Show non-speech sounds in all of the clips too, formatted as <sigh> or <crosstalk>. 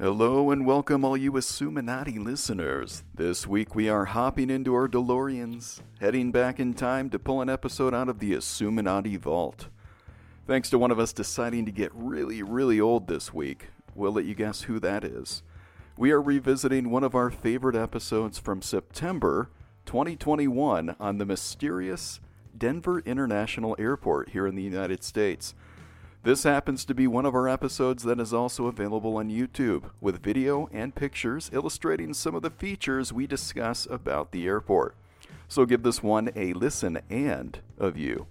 Hello and welcome, all you Assuminati listeners. This week we are hopping into our DeLoreans, heading back in time to pull an episode out of the Assuminati Vault. Thanks to one of us deciding to get really, really old this week, we'll let you guess who that is. We are revisiting one of our favorite episodes from September 2021 on the mysterious Denver International Airport here in the United States. This happens to be one of our episodes that is also available on YouTube, with video and pictures illustrating some of the features we discuss about the airport. So give this one a listen and a view.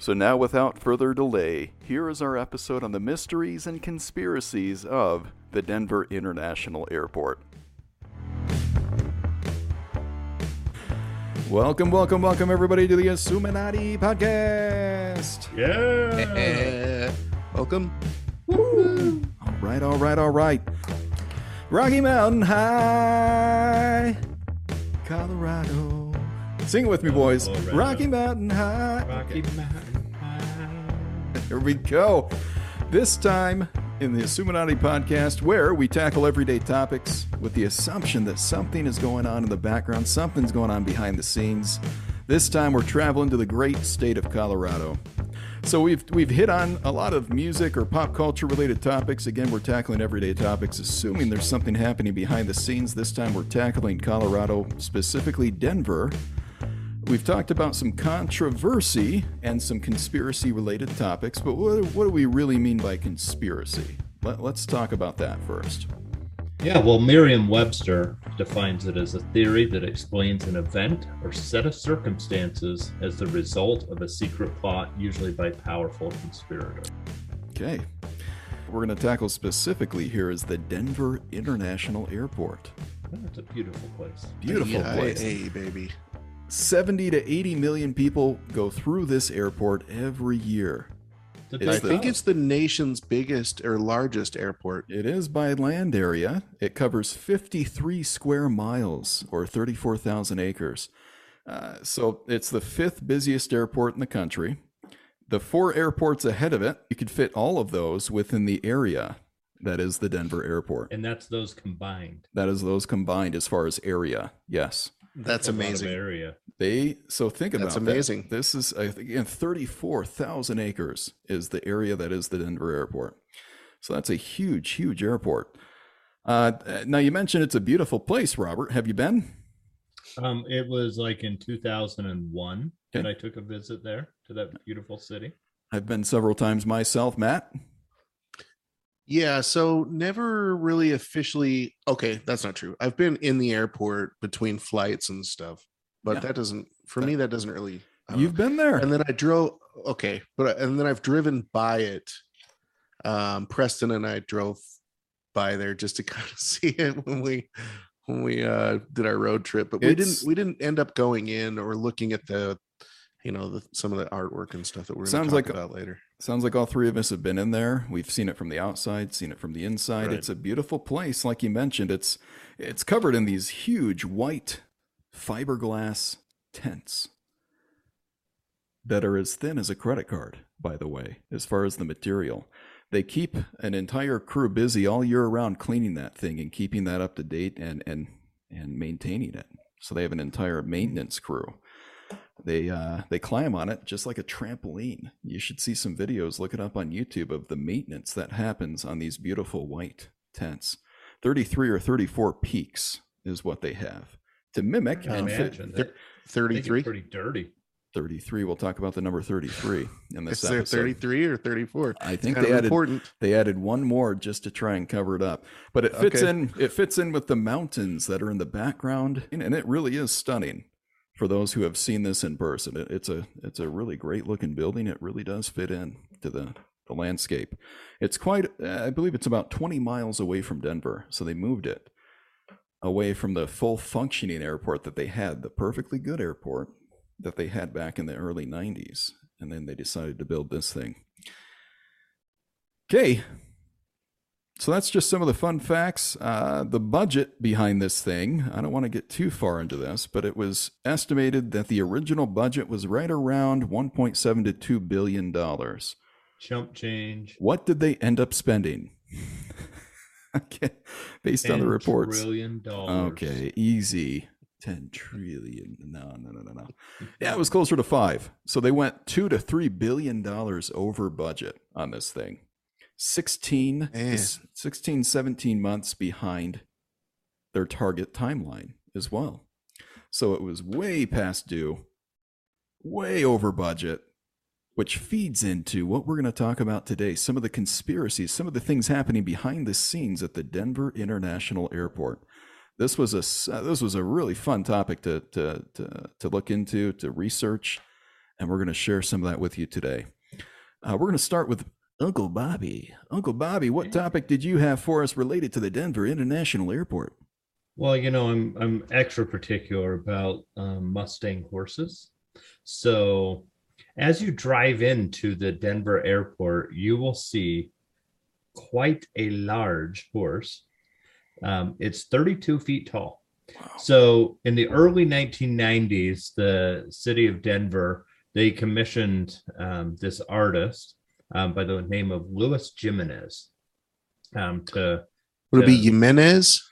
So now, without further delay, here is our episode on the mysteries and conspiracies of the Denver International Airport. Welcome, welcome, welcome, everybody, to the Assuminati Podcast. Yeah. Welcome. All right, all right, all right. Rocky Mountain High, Colorado. Sing it with me, boys. Colorado. Rocky Mountain High. Rocky Mountain High. Here we go. This time in the Assuminati podcast, where we tackle everyday topics with the assumption that something is going on in the background, something's going on behind the scenes. This time we're traveling to the great state of Colorado. So we've we've hit on a lot of music or pop culture related topics. Again, we're tackling everyday topics, assuming there's something happening behind the scenes. This time we're tackling Colorado, specifically Denver. We've talked about some controversy and some conspiracy related topics, but what, what do we really mean by conspiracy? Let, let's talk about that first. Yeah, well, Merriam Webster defines it as a theory that explains an event or set of circumstances as the result of a secret plot, usually by powerful conspirator. Okay. What we're going to tackle specifically here is the Denver International Airport. That's a beautiful place. Beautiful place. Hey, baby. 70 to 80 million people go through this airport every year. It's a It's I think it's the nation's biggest or largest airport. It is by land area. It covers 53 square miles or 34,000 acres. Uh, so it's the fifth busiest airport in the country. The four airports ahead of it, you could fit all of those within the area that is the Denver airport. and that's those combined. That is those combined as far as area. Yes. That's A amazing. area. They so think about That's that. amazing. This is I think again 34,000 acres is the area that is the Denver airport. So that's a huge huge airport. Uh, now you mentioned it's a beautiful place, Robert. Have you been? Um, it was like in 2001 that I took a visit there to that beautiful city. I've been several times myself, Matt. Yeah, so never really officially. Okay, that's not true. I've been in the airport between flights and stuff, but Yeah. that doesn't, for me, that doesn't really. You've know. been there. and then I drove. Okay, but and then I've driven by it. Um, Preston and I drove by there just to <laughs> kind of see it when we when we uh did our road trip, but we didn't we didn't end up going in or looking at the you know the, some of the artwork and stuff that we're Sounds like- about later. Sounds like all three of us have been in there. We've seen it from the outside, seen it from the inside. Right. It's a beautiful place, like you mentioned. It's it's covered in these huge white fiberglass tents that are as thin as a credit card, by the way, as far as the material. They keep an entire crew busy all year around cleaning that thing and keeping that up to date and and and maintaining it. So they have an entire maintenance crew. They uh, they climb on it just like a trampoline. You should see some videos. Look it up on YouTube of the maintenance that happens on these beautiful white tents. Thirty-three or thirty-four peaks is what they have to mimic I and imagine. They- they Thirty-three. Pretty dirty. 33. We'll talk about the number 33 in this Is there episode. thirty-three or thirty-four? I think they added important. they added one more just to try and cover it up. But it fits Okay. in it fits in with the mountains that are in the background and and it really is stunning for those who have seen this in person. It, it's a it's a really great looking building. It really does fit in to the the landscape. It's quite uh, I believe it's about 20 miles away from Denver, so they moved it away from the full functioning airport that they had, the perfectly good airport that they had back in the early 90s. And then they decided to build this thing. Okay. So that's just some of the fun facts. Uh, the budget behind this thing, I don't want to get too far into this, but it was estimated that the original budget was right around 1.7 to 2 billion dollars. Chump change. What did they end up spending? <laughs> Based on the reports. Trillion dollars. Okay, easy. 10 trillion. No, no, no, no, no. Yeah, it was closer to five. So they went two to three billion dollars over budget on this thing. 16, Man. 16, 17 months behind their target timeline as well. So it was way past due, way over budget, which feeds into what we're going to talk about today some of the conspiracies, some of the things happening behind the scenes at the Denver International Airport. This was a uh, this was a really fun topic to to to, to look into, to research, and we're going to share some of that with you today. Uh, we're going to start with Uncle Bobby. Uncle Bobby, what topic did you have for us related to the Denver International Airport? Well, you know, I'm I'm extra particular about um, Mustang horses. So, as you drive into the Denver airport, you will see quite a large horse. Um, it's 32 feet tall. So, in the early 1990s, the city of Denver they commissioned um, this artist um, by the name of Luis Jimenez um, to Would it be Jimenez?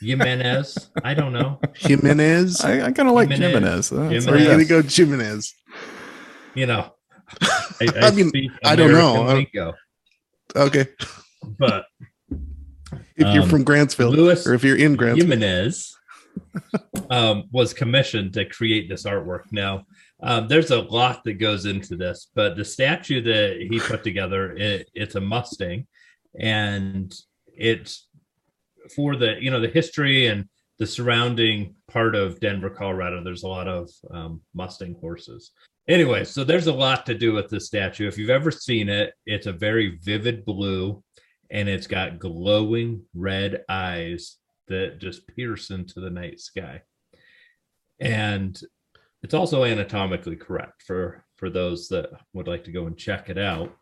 Jimenez. I don't know. <laughs> Jimenez? I, I kind of like Jimenez. Jimenez. That's- are you gonna go Jimenez? you know, I <laughs> mean, I don't know. American I- lingo, Okay. but If you're Um, from Grantsville Louis or if you're in Grantsville. Jimenez um, was commissioned to create this artwork. Now, um, there's a lot that goes into this, but the statue that he put together, it, it's a Mustang, and it's for the you know the history and the surrounding part of Denver, Colorado. There's a lot of um, Mustang horses. Anyway, so there's a lot to do with this statue. If you've ever seen it, it's a very vivid blue and it's got glowing red eyes that just pierce into the night sky. And it's also anatomically correct for for those that would like to go and check it out.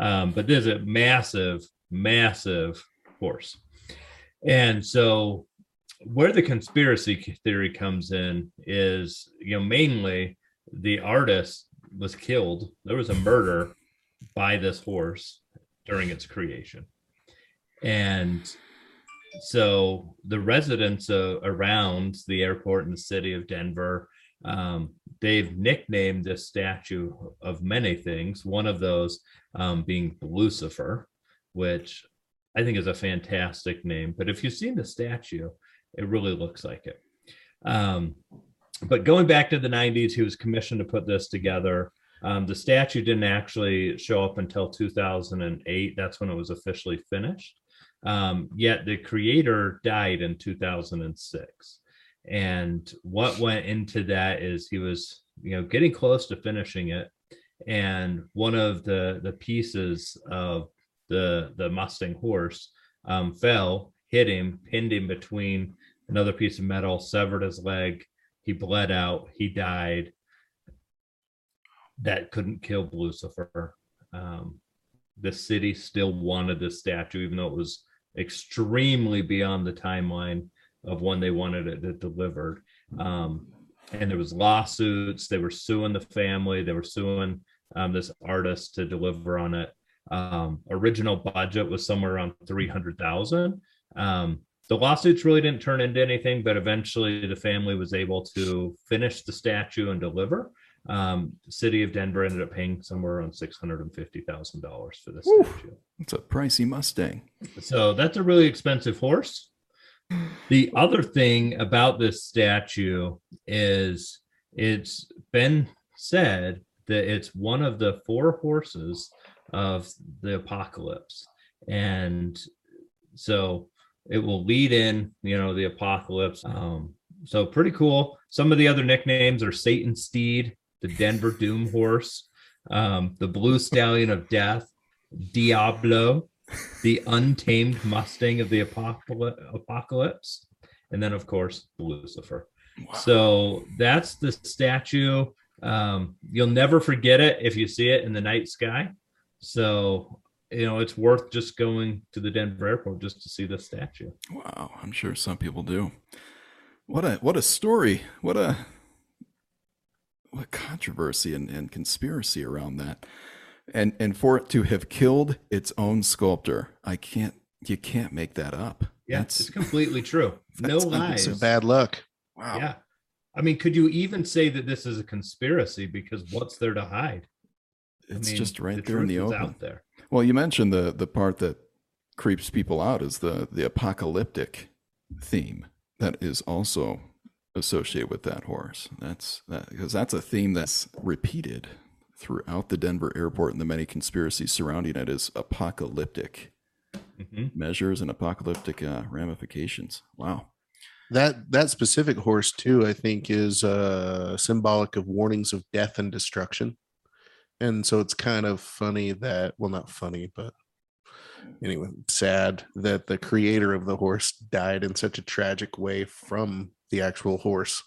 Um, but there's a massive, massive horse. And so where the conspiracy theory comes in is, you know, mainly the artist was killed. There was a murder by this horse during its creation. And so the residents uh, around the airport in the city of Denver, um, they've nicknamed this statue of many things. One of those um, being Lucifer, which I think is a fantastic name. But if you've seen the statue, it really looks like it. Um, but going back to the 90s, he was commissioned to put this together. Um, the statue didn't actually show up until 2008. That's when it was officially finished. Um, yet the creator died in 2006. And what went into that is he was, you know, getting close to finishing it. And one of the the pieces of the the Mustang horse um, fell, hit him, pinned him between another piece of metal, severed his leg. He bled out. He died. That couldn't kill Lucifer. Um, the city still wanted this statue, even though it was extremely beyond the timeline of when they wanted it delivered. Um, and there was lawsuits. They were suing the family. They were suing um, this artist to deliver on it. Um, original budget was somewhere around three hundred thousand. Um, the lawsuits really didn't turn into anything, but eventually the family was able to finish the statue and deliver. Um, the city of Denver ended up paying somewhere around six hundred and fifty thousand dollars for this Woo. statue. It's a pricey Mustang. So that's a really expensive horse. The other thing about this statue is it's been said that it's one of the four horses of the apocalypse. And so it will lead in, you know, the apocalypse. Um, so pretty cool. Some of the other nicknames are Satan Steed, the Denver Doom Horse, um, the Blue Stallion of Death, Diablo, the untamed Mustang of the apocalypse, apocalypse and then of course Lucifer. So that's the statue. Um, you'll never forget it if you see it in the night sky. So you know it's worth just going to the Denver airport just to see the statue. Wow, I'm sure some people do. What a what a story. What a what controversy and, and conspiracy around that. And and for it to have killed its own sculptor, I can't You can't make that up. Yeah, That's- it's completely true. <laughs> no lies. Bad luck. wow. Yeah. I mean, could you even say that this is a conspiracy? Because what's there to hide? I It's mean, just right there in the open. Out there. Well, you mentioned the the part that creeps people out is the the apocalyptic theme that is also associated with that horse. That's that because that's a theme that's repeated throughout the Denver airport and the many conspiracies surrounding it is apocalyptic hmm measures and apocalyptic uh, ramifications. Wow. That that specific horse too, I think, is uh, symbolic of warnings of death and destruction. And so it's kind of funny that, well, not funny, but anyway, sad that the creator of the horse died in such a tragic way from the actual horse.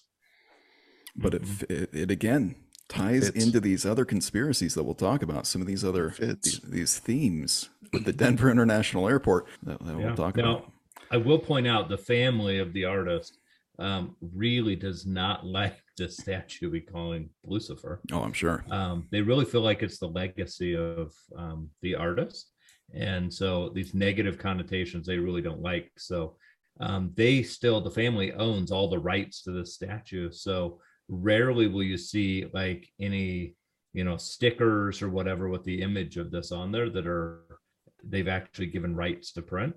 But it, it it again ties Fits. into these other conspiracies that we'll talk about. Some of these other these, these themes with the Denver <laughs> International Airport that, that Yeah. we'll talk Now, about. I will point out the family of the artist um, really does not <laughs> like the statue we call him Lucifer. Oh, I'm sure. Um, they really feel like it's the legacy of um, the artist. And so these negative connotations they really don't like. So um, they still, the family owns all the rights to the statue. So rarely will you see like any, you know, stickers or whatever with the image of this on there that are, they've actually given rights to print.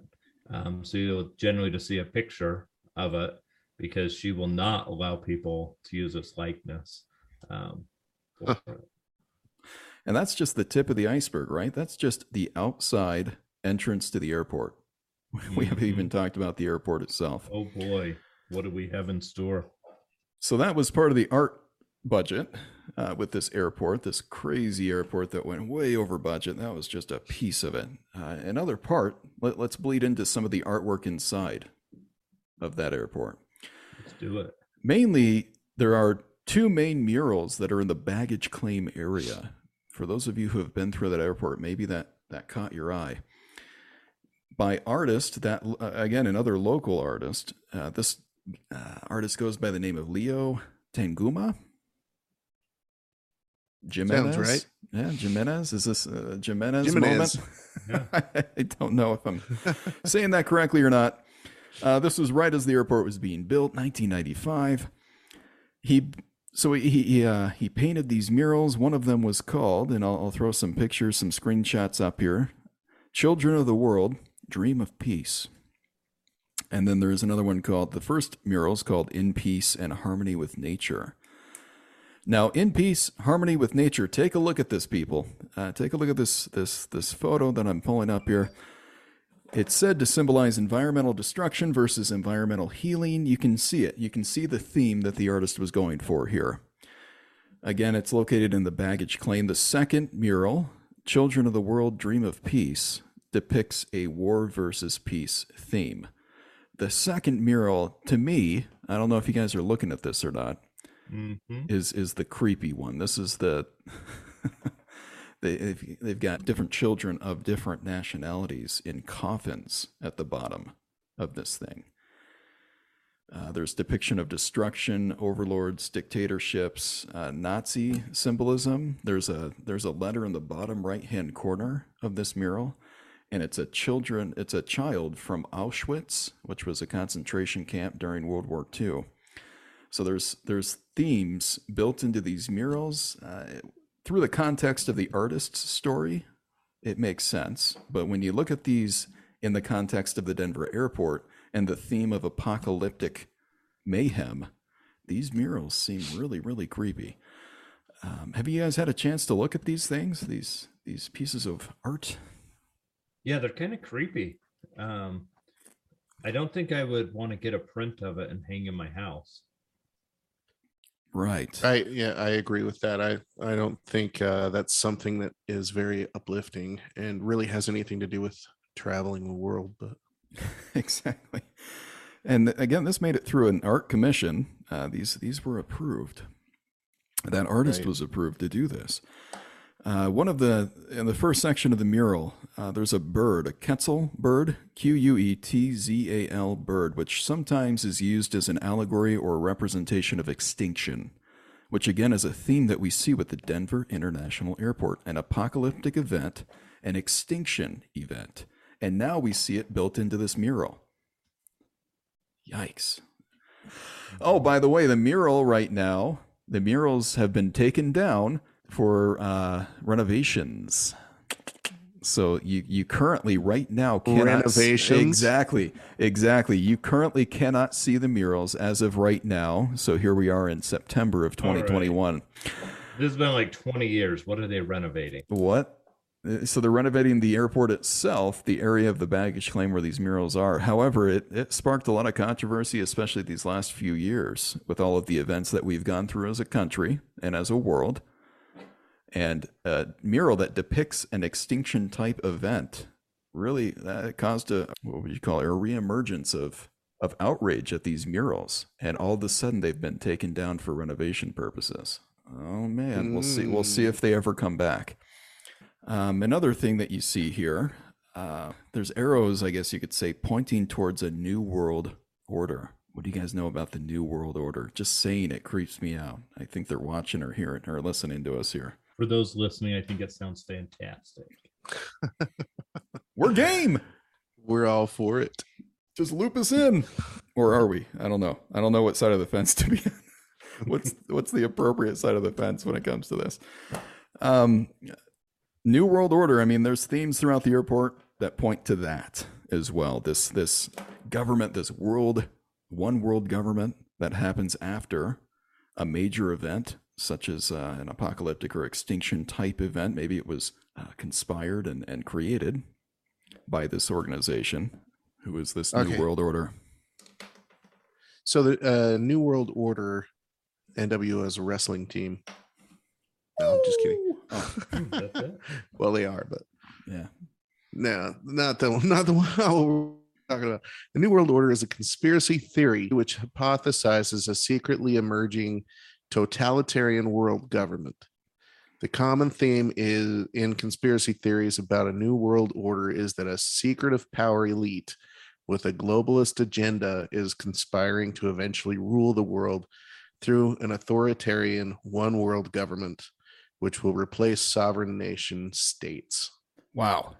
Um, so you'll generally just see a picture of it because she will not allow people to use this likeness. Um, Huh. And that's just the tip of the iceberg, right? That's just the outside entrance to the airport. <laughs> We haven't even talked about the airport itself. Oh boy, what do we have in store? So that was part of the art budget uh, with this airport, this crazy airport that went way over budget. That was just a piece of it. Uh, another part, let, let's bleed into some of the artwork inside of that airport. Let's do it. Mainly, there are two main murals that are in the baggage claim area. For those of you who have been through that airport, maybe that, that caught your eye. By artist, that uh, again, another local artist. Uh, this uh, artist goes by the name of Leo Tanguma. Jimenez, right. Yeah, Jimenez. Is this uh, Jimenez, Jimenez. moment? <laughs> I don't know if I'm saying that correctly or not. Uh, this was right as the airport was being built, 1995. He so he he, uh, he painted these murals. One of them was called, and I'll, I'll throw some pictures, some screenshots up here. Children of the World, Dream of Peace. And then there's another one called the first murals called In Peace and Harmony with Nature. Now, in peace, harmony with nature. Take a look at this, people. Uh, take a look at this this this photo that I'm pulling up here. It's said to symbolize environmental destruction versus environmental healing. You can see it. You can see the theme that the artist was going for here. Again, it's located in the baggage claim. The second mural, Children of the World Dream of Peace, depicts a war versus peace theme. The second mural, to me, I don't know if you guys are looking at this or not, hmm is is the creepy one. This is the <laughs> they they've, they've got different children of different nationalities in coffins at the bottom of this thing. Uh, there's depiction of destruction, overlords, dictatorships, uh, Nazi symbolism. There's a there's a letter in the bottom right hand corner of this mural, and it's a children it's a child from Auschwitz, which was a concentration camp during World War II. So there's there's themes built into these murals uh, through the context of the artist's story. It makes sense, but when you look at these in the context of the Denver airport and the theme of apocalyptic mayhem, these murals seem really really creepy. Um, have you guys had a chance to look at these things? These these pieces of art? Yeah, they're kind of creepy. Um, I don't think I would want to get a print of it and hang in my house. Right. I yeah, I agree with that. I I don't think uh, that's something that is very uplifting and really has anything to do with traveling the world. But <laughs> exactly. And again, this made it through an art commission. Uh, these these were approved. That artist Right. was approved to do this. Uh, one of the in the first section of the mural, uh, there's a bird, a quetzal bird, Q U E T Z A L bird, which sometimes is used as an allegory or a representation of extinction, which again is a theme that we see with the Denver International Airport, an apocalyptic event, an extinction event, And now we see it built into this mural. Yikes. Oh, by the way, the mural right now, the murals have been taken down for uh, renovations. So you you currently right now cannot Renovations? exactly exactly you currently cannot see the murals as of right now. So here we are in September of All right. 2021. This has been like 20 years. What are they renovating? What? Uh, So they're renovating the airport itself, the area of the baggage claim where these murals are. However, it, it sparked a lot of controversy, especially these last few years, with all of the events that we've gone through as a country and as a world. And a mural that depicts an extinction type event really that caused a what would you call it, a reemergence of of outrage at these murals. And all of a sudden they've been taken down for renovation purposes. Oh man, we'll see. We'll see if they ever come back. Um, another thing that you see here, uh, there's arrows, I guess you could say, pointing towards a new world order. What do you guys know about the new world order? Just saying it creeps me out. I think they're watching or hearing or listening to us here. For those listening, I think it sounds fantastic. <laughs> We're game. We're all for it. Just loop us in, or are we? I don't know. I don't know what side of the fence to be. on. <laughs> what's what's the appropriate side of the fence when it comes to this? Um, New World Order. I mean, there's themes throughout the airport that point to that as well. This this government, this world, one world government that happens after a major event, such as uh, an apocalyptic or extinction type event. Maybe it was uh, conspired and, and created by this organization, who is this New World Order. So the uh, New World Order NWO is a wrestling team. No, I'm just kidding. Oh, <laughs> <laughs> Well, they are, but yeah. no, not the <laughs> not the one we're talking about. The New World Order is a conspiracy theory which hypothesizes a secretly emerging totalitarian world government. The common theme is in conspiracy theories about a new world order is that a secretive power elite with a globalist agenda is conspiring to eventually rule the world through an authoritarian one world government which will replace sovereign nation states. Wow.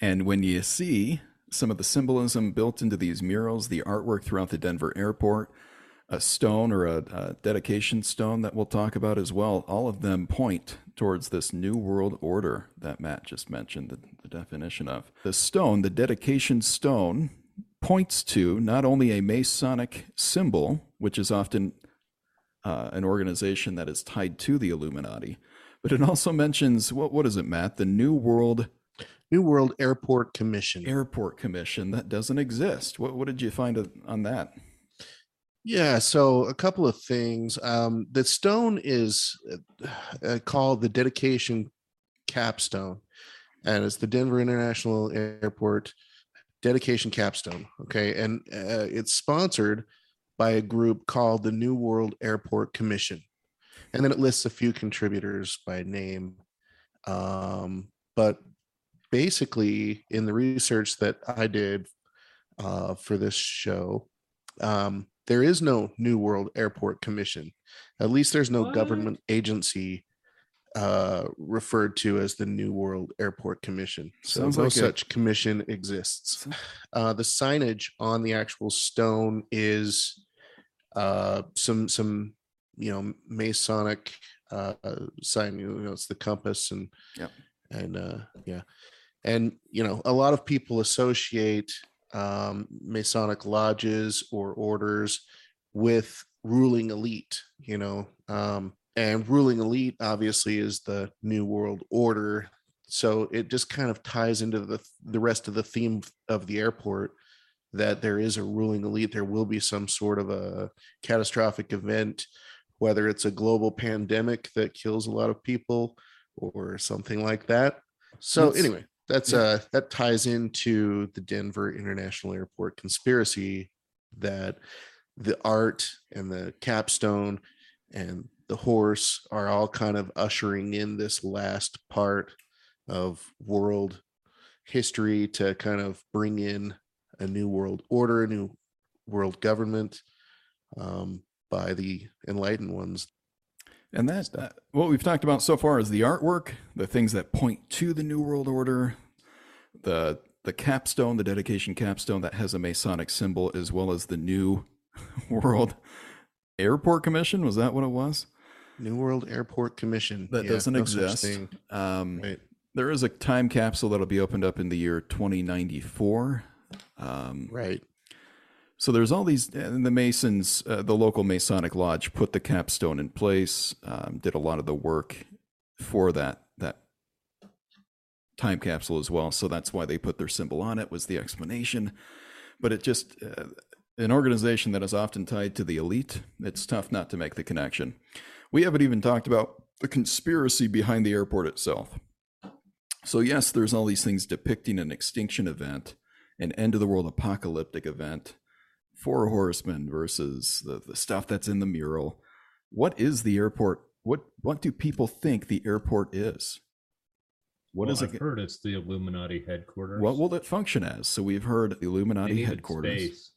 And when you see some of the symbolism built into these murals, the artwork throughout the Denver airport, a stone or a, a dedication stone that we'll talk about as well, all of them point towards this new world order that Matt just mentioned, the, the definition of. The stone, the dedication stone, points to not only a Masonic symbol, which is often uh, an organization that is tied to the Illuminati, but it also mentions what what is it, Matt? The New World New World Airport Commission. Airport Commission that doesn't exist. What what did you find on that? Yeah, so a couple of things. Um, the stone is uh, called the dedication capstone, and it's the Denver International Airport dedication capstone. Okay, and uh, it's sponsored by a group called the New World Airport Commission, and then it lists a few contributors by name. Um, but basically, in the research that I did uh, for this show, um, there is no New World Airport Commission. At least there's no What? government agency uh, referred to as the New World Airport Commission. So Sounds no like such commission exists. Uh, the signage on the actual stone is uh, some some you know Masonic uh, sign. You know, it's the compass and Yep. and uh, yeah, and you know a lot of people associate um, Masonic lodges or orders with ruling elite. You know, um, and ruling elite obviously is the New World Order. So it just kind of ties into the the rest of the theme of the airport that there is a ruling elite. There will be some sort of a catastrophic event, whether it's a global pandemic that kills a lot of people or something like that. So That's- anyway, that's yeah. uh that ties into the Denver International Airport conspiracy that the art and the capstone and the horse are all kind of ushering in this last part of world history to kind of bring in a new world order, a new world government um, by the enlightened ones. And that's that. What we've talked about so far is the artwork, the things that point to the New World Order, the the capstone, the dedication capstone that has a Masonic symbol, as well as the New <laughs> World Airport Commission. Was that what it was? New World Airport Commission. That Yeah, doesn't no exist. Um, Right. There is a time capsule that'll be opened up in the year 2094. Um, Right. So there's all these, and the Masons, uh, the local Masonic lodge, put the capstone in place, um, did a lot of the work for that that time capsule as well. So that's why they put their symbol on it. Was the explanation, but it just uh, an organization that is often tied to the elite. It's tough not to make the connection. We haven't even talked about the conspiracy behind the airport itself. So yes, there's all these things depicting an extinction event, an end of the world apocalyptic event four horsemen versus the, the stuff that's in the mural. What is the airport? What what do people think the airport is? What Well, is I've it? heard it's the Illuminati headquarters. What will it function as? So we've heard Illuminati headquarters, space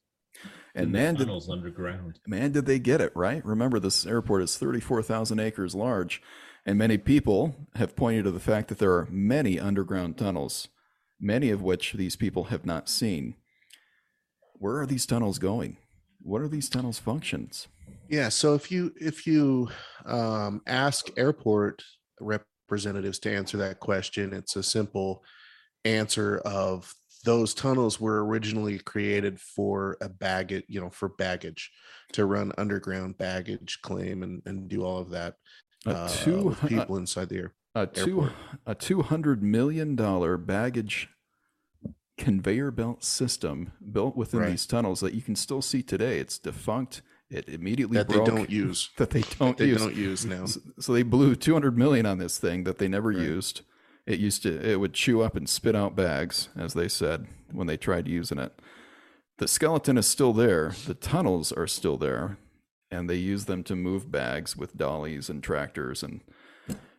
and man, did, underground. man, did they get it right? Remember, this airport is thirty-four thousand acres large, and many people have pointed to the fact that there are many underground tunnels, many of which these people have not seen. Where are these tunnels going? What are these tunnels' functions? Yeah. So if you if you um, ask airport representatives to answer that question, it's a simple answer of those tunnels were originally created for a baggage, you know, for baggage to run underground baggage claim and, and do all of that. Uh, two- with people inside the air. a two airport. a two hundred million dollar baggage conveyor belt system built within Right. these tunnels that you can still see today. It's defunct. It immediately that they don't use. <laughs> that they don't They use. don't use now. S- So they blew two hundred million on this thing that they never Right. used. It used to it would chew up and spit out bags, as they said when they tried using it. The skeleton is still there. The tunnels are still there, and they use them to move bags with dollies and tractors and.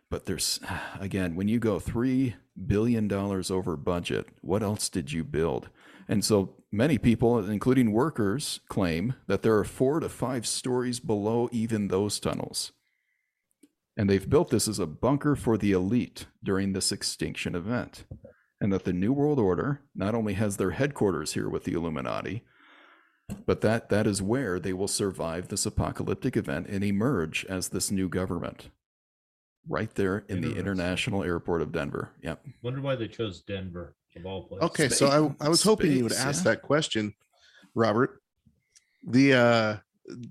But there's <sighs> again when you go three billion dollars over budget, what else did you build? And so many people, including workers, claim that there are four to five stories below even those tunnels. And they've built this as a bunker for the elite during this extinction event. And that the New World Order not only has their headquarters here with the Illuminati, but that that is where they will survive this apocalyptic event and emerge as this new government. Right there in the International Airport of Denver. Yep. Wonder why they chose Denver of all places. Okay, so I, I was hoping you would ask yeah. that question, Robert. The uh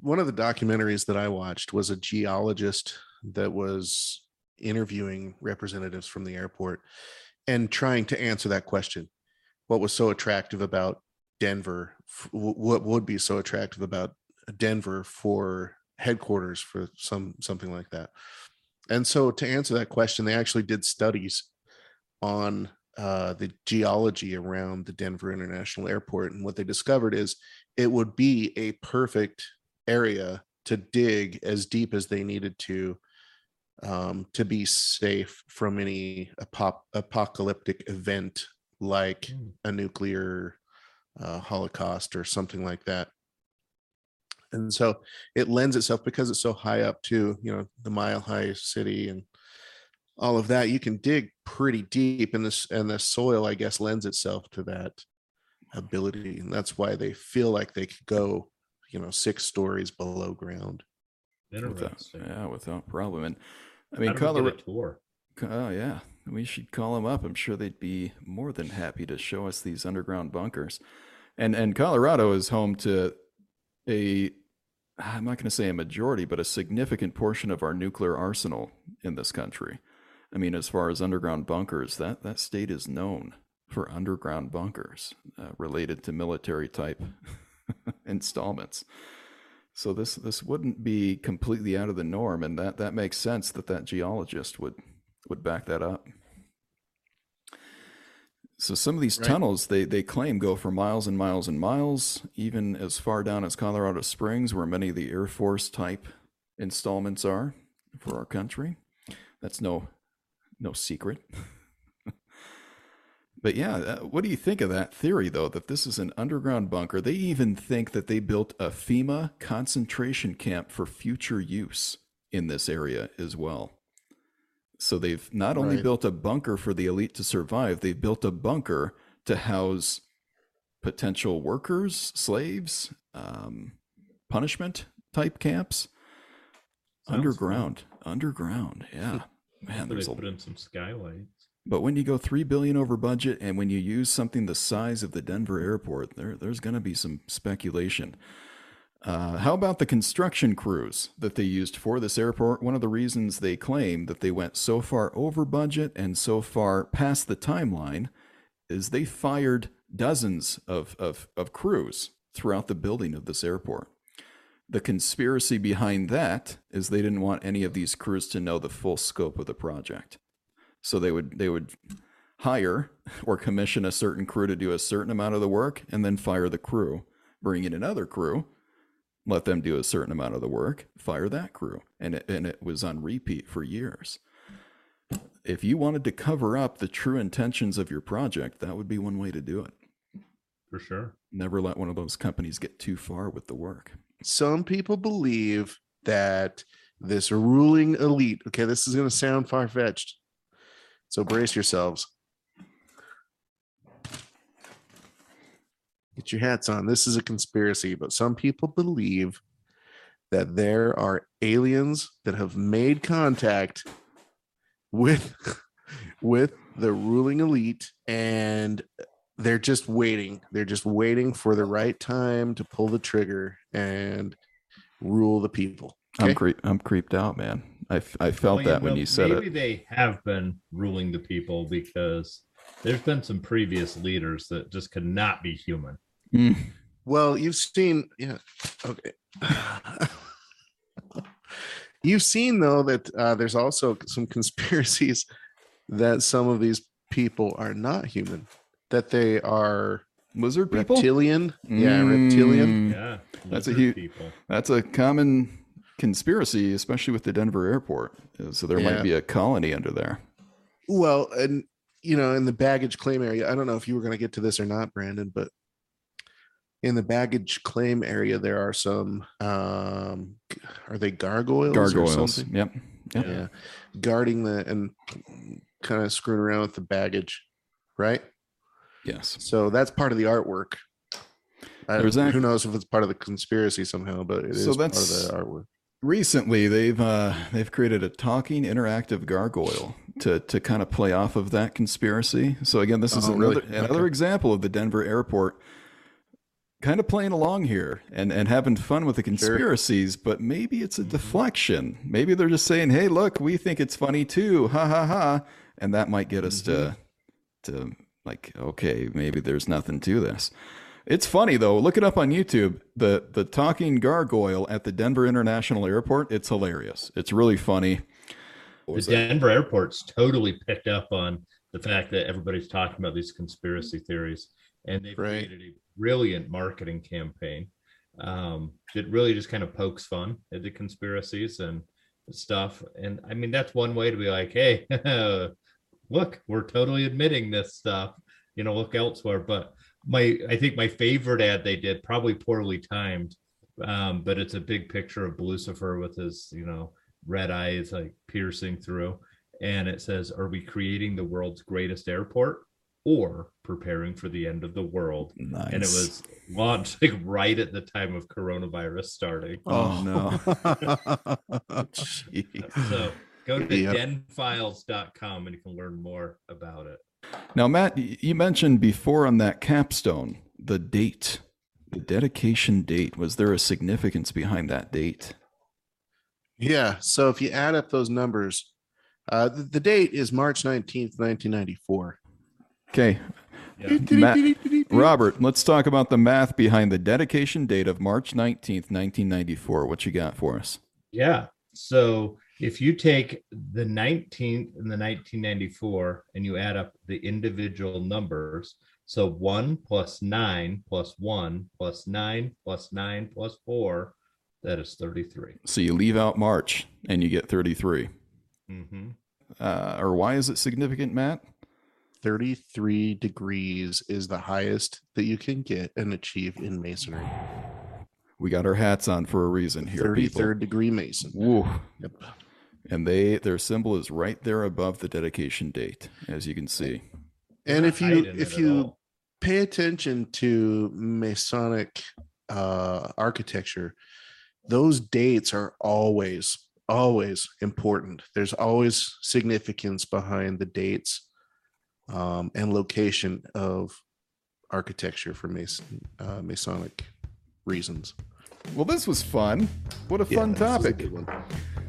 one of the documentaries that I watched was a geologist that was interviewing representatives from the airport and trying to answer that question. What was so attractive about Denver? What would be so attractive about Denver for headquarters for some something like that? And so to answer that question, they actually did studies on uh, the geology around the Denver International Airport. And what they discovered is it would be a perfect area to dig as deep as they needed to um, to be safe from any apop- apocalyptic event like Hmm. a nuclear uh, holocaust or something like that. And so it lends itself because it's so high up to, you know, the mile high city and all of that you can dig pretty deep in this and the soil i guess lends itself to that ability and that's why they feel like they could go you know six stories below ground Without, yeah, without problem. And I mean, do Colorado. tour. Oh yeah, we should call them up. I'm sure they'd be more than happy to show us these underground bunkers. And and Colorado is home to a I'm not going to say a majority, but a significant portion of our nuclear arsenal in this country. I mean, as far as underground bunkers, that that state is known for underground bunkers uh, related to military type <laughs> installments. So this this wouldn't be completely out of the norm, and that that makes sense that that geologist would would back that up. So some of these Right. tunnels they they claim go for miles and miles and miles, even as far down as Colorado Springs, where many of the Air Force type installments are for our country. That's no no secret. <laughs> But yeah, uh, what do you think of that theory, though, that this is an underground bunker? They even think that they built a FEMA concentration camp for future use in this area as well. So they've not only Right. built a bunker for the elite to survive, they've built a bunker to house potential workers, slaves, um, punishment type camps. Sounds underground, underground. Yeah, man. So they There's a put in some skylights. but when you go three billion over budget, and when you use something the size of the Denver airport, there there's going to be some speculation. Uh, how about the construction crews that they used for this airport? One of the reasons they claim that they went so far over budget and so far past the timeline is they fired dozens of, of, of crews throughout the building of this airport. The conspiracy behind that is they didn't want any of these crews to know the full scope of the project. So they would they would hire or commission a certain crew to do a certain amount of the work and then fire the crew, bring in another crew, let them do a certain amount of the work, fire that crew. And it, and it was on repeat for years. If you wanted to cover up the true intentions of your project, that would be one way to do it. For sure. Never let one of those companies get too far with the work. Some people believe that this ruling elite, okay, this is going to sound far fetched. So brace yourselves. Get your hats on. This is a conspiracy, but some people believe that there are aliens that have made contact with <laughs> with the ruling elite and they're just waiting. They're just waiting for the right time to pull the trigger and rule the people. I'm Okay? creep, I'm creeped out, man. I, f- I felt Well, that when know, you said maybe it. Maybe they have been ruling the people because there's been some previous leaders that just could not be human. Mm. Well, you've seen, yeah, okay. <laughs> you've seen though that uh, there's also some conspiracies that some of these people are not human, that they are Lizard people? reptilian. Yeah, reptilian. Mm. Yeah, That's a huge- people. That's a common conspiracy, especially with the Denver airport. So there Yeah. might be a colony under there. Well, and you know, in the baggage claim area, I don't know if you were going to get to this or not, Brandon, but in the baggage claim area, there are some. um Are they gargoyles? Gargoyles. Yep. Yep. yeah guarding the and kind of screwing around with the baggage right Yes. so that's part of the artwork I, act- who knows if it's part of the conspiracy somehow but it is So part of the artwork Recently, they've uh, they've created a talking interactive gargoyle to to kind of play off of that conspiracy. So again, this is Oh, really? another another example of the Denver airport kind of playing along here and and having fun with the conspiracies. But maybe it's a Mm-hmm. deflection. Maybe they're just saying, "Hey, look, we think it's funny too." Ha ha ha, and that might get us Mm-hmm. to to like, okay, maybe there's nothing to this. It's funny though. Look it up on YouTube. The the talking gargoyle at the Denver International Airport. It's hilarious. It's really funny. The was that? Denver airport's totally picked up on the fact that everybody's talking about these conspiracy theories, and they've Right. created a brilliant marketing campaign um, that really just kind of pokes fun at the conspiracies and stuff. And I mean, that's one way to be like, hey, <laughs> look, we're totally admitting this stuff. You know, look elsewhere. But my, I think my favorite ad they did, probably poorly timed, um, but it's a big picture of Lucifer with his, you know, red eyes like piercing through and it says are we creating the world's greatest airport or preparing for the end of the world Nice. and it was launched like right at the time of coronavirus starting Oh, no <laughs> <laughs> so go to Yep. denfiles.com and you can learn more about it Now, Matt, you mentioned before on that capstone the date, the dedication date. Was there a significance behind that date? yeah so if you add up those numbers uh the, the date is march 19th 1994 Okay, yeah. Robert, let's talk about the math behind the dedication date of March 19th, 1994. What you got for us? Yeah. So if you take the 19th and the 1994 and you add up the individual numbers, so one plus nine plus one plus nine plus nine plus four, that is 33. So you leave out March and you get 33. Mm-hmm. Uh, or why is it significant, Matt? 33 degrees is the highest that you can get and achieve in masonry We got our hats on for a reason here, people. 33rd degree mason Woo. yep And they their symbol is right there above the dedication date, as you can see. and if you if you pay attention to Masonic uh, architecture. Those dates are always, always important. There's always significance behind the dates um, and location of architecture for Mason, uh, Masonic reasons. Well, this was fun. What a Yeah, fun is a topic.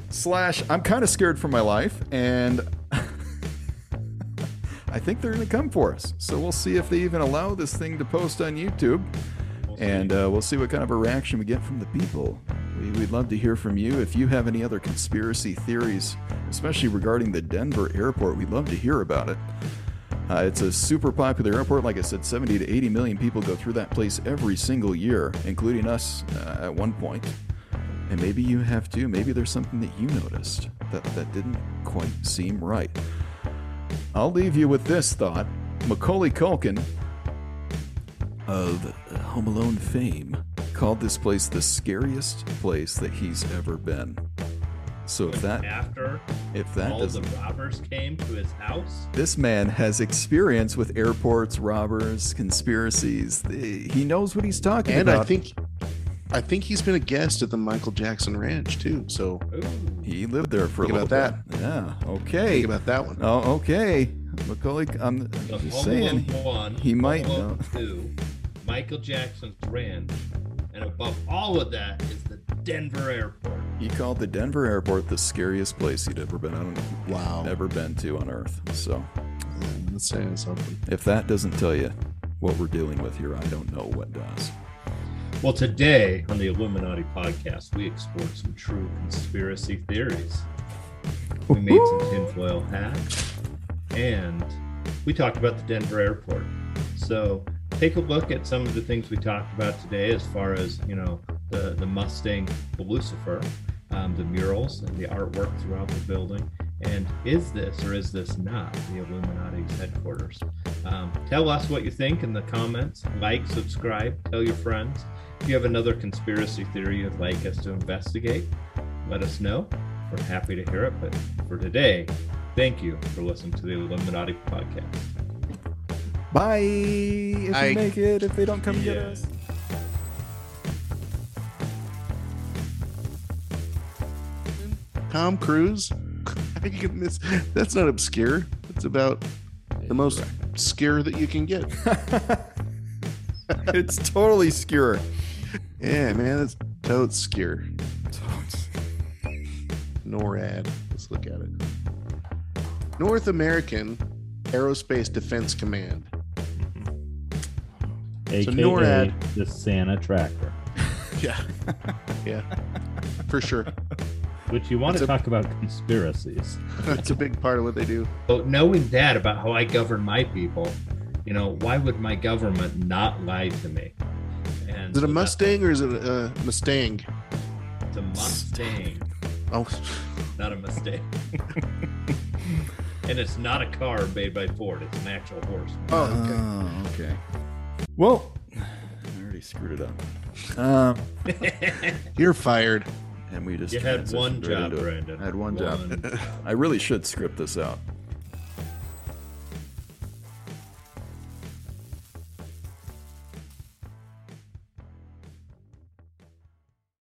Slash, I'm kind of scared for my life, and <laughs> I think they're going to come for us. So we'll see if they even allow this thing to post on YouTube, and uh, we'll see what kind of a reaction we get from the people. We, we'd love to hear from you. If you have any other conspiracy theories, especially regarding the Denver airport, we'd love to hear about it. Uh, it's a super popular airport. Like I said, 70 to 80 million people go through that place every single year, including us uh, at one point. And maybe you have too. Maybe there's something that you noticed that, that didn't quite seem right. I'll leave you with this thought. Macaulay Culkin of Home Alone fame called this place the scariest place that he's ever been. So if that after if that all doesn't the robbers came to his house, this man has experience with airports, robbers, conspiracies. He knows what he's talking And about. And I think, I think he's been a guest at the Michael Jackson Ranch too. So ooh, he lived there for Think a little about bit. Yeah. Okay. think about that one. Oh, okay. Macaulay, I'm the just saying. One, he might know. two, Michael Jackson's ranch, and above all of that is the Denver airport. He called the Denver airport the scariest place he'd ever been on. Wow. Ever been to on Earth. So That's saying something. if that doesn't tell you what we're dealing with here, I don't know what does. Well, today on the Assuminati podcast, we explored some true conspiracy theories. We made some tinfoil hats, and we talked about the Denver airport. So take a look at some of the things we talked about today, as far as you know, the the Mustang, the Lucifer, um, the murals, and the artwork throughout the building. And is this or is this not the Illuminati's headquarters? Um, tell us what you think in the comments. Like, subscribe, tell your friends. If you have another conspiracy theory you'd like us to investigate, let us know. We're happy to hear it. But for today, thank you for listening to the Assuminati podcast. Bye. If I- we make it, if they don't come get us. Tom Cruise. How you can miss? That's not obscure. It's about the most scare that you can get. <laughs> it's totally skewer. Yeah, man, it's totes obscure. scare. NORAD. Let's look at it. North American Aerospace Defense Command. AKA NORAD- the Santa Tracker. <laughs> Yeah, yeah, for sure. Which you want It's to a- talk about conspiracies. <laughs> That's a big part of what they do. So knowing that about how I govern my people, you know, why would my government not lie to me? And Is it a Mustang or is it a Mustang? It's a Mustang, Oh, not a Mustang. and it's not a car made by Ford. It's an actual horse. oh, okay. Oh, okay. Well, <sighs> I already screwed it up. Um, <laughs> <laughs> You're fired. And we just You had one job. Brandon. I had one, job. <laughs> I really should script this out.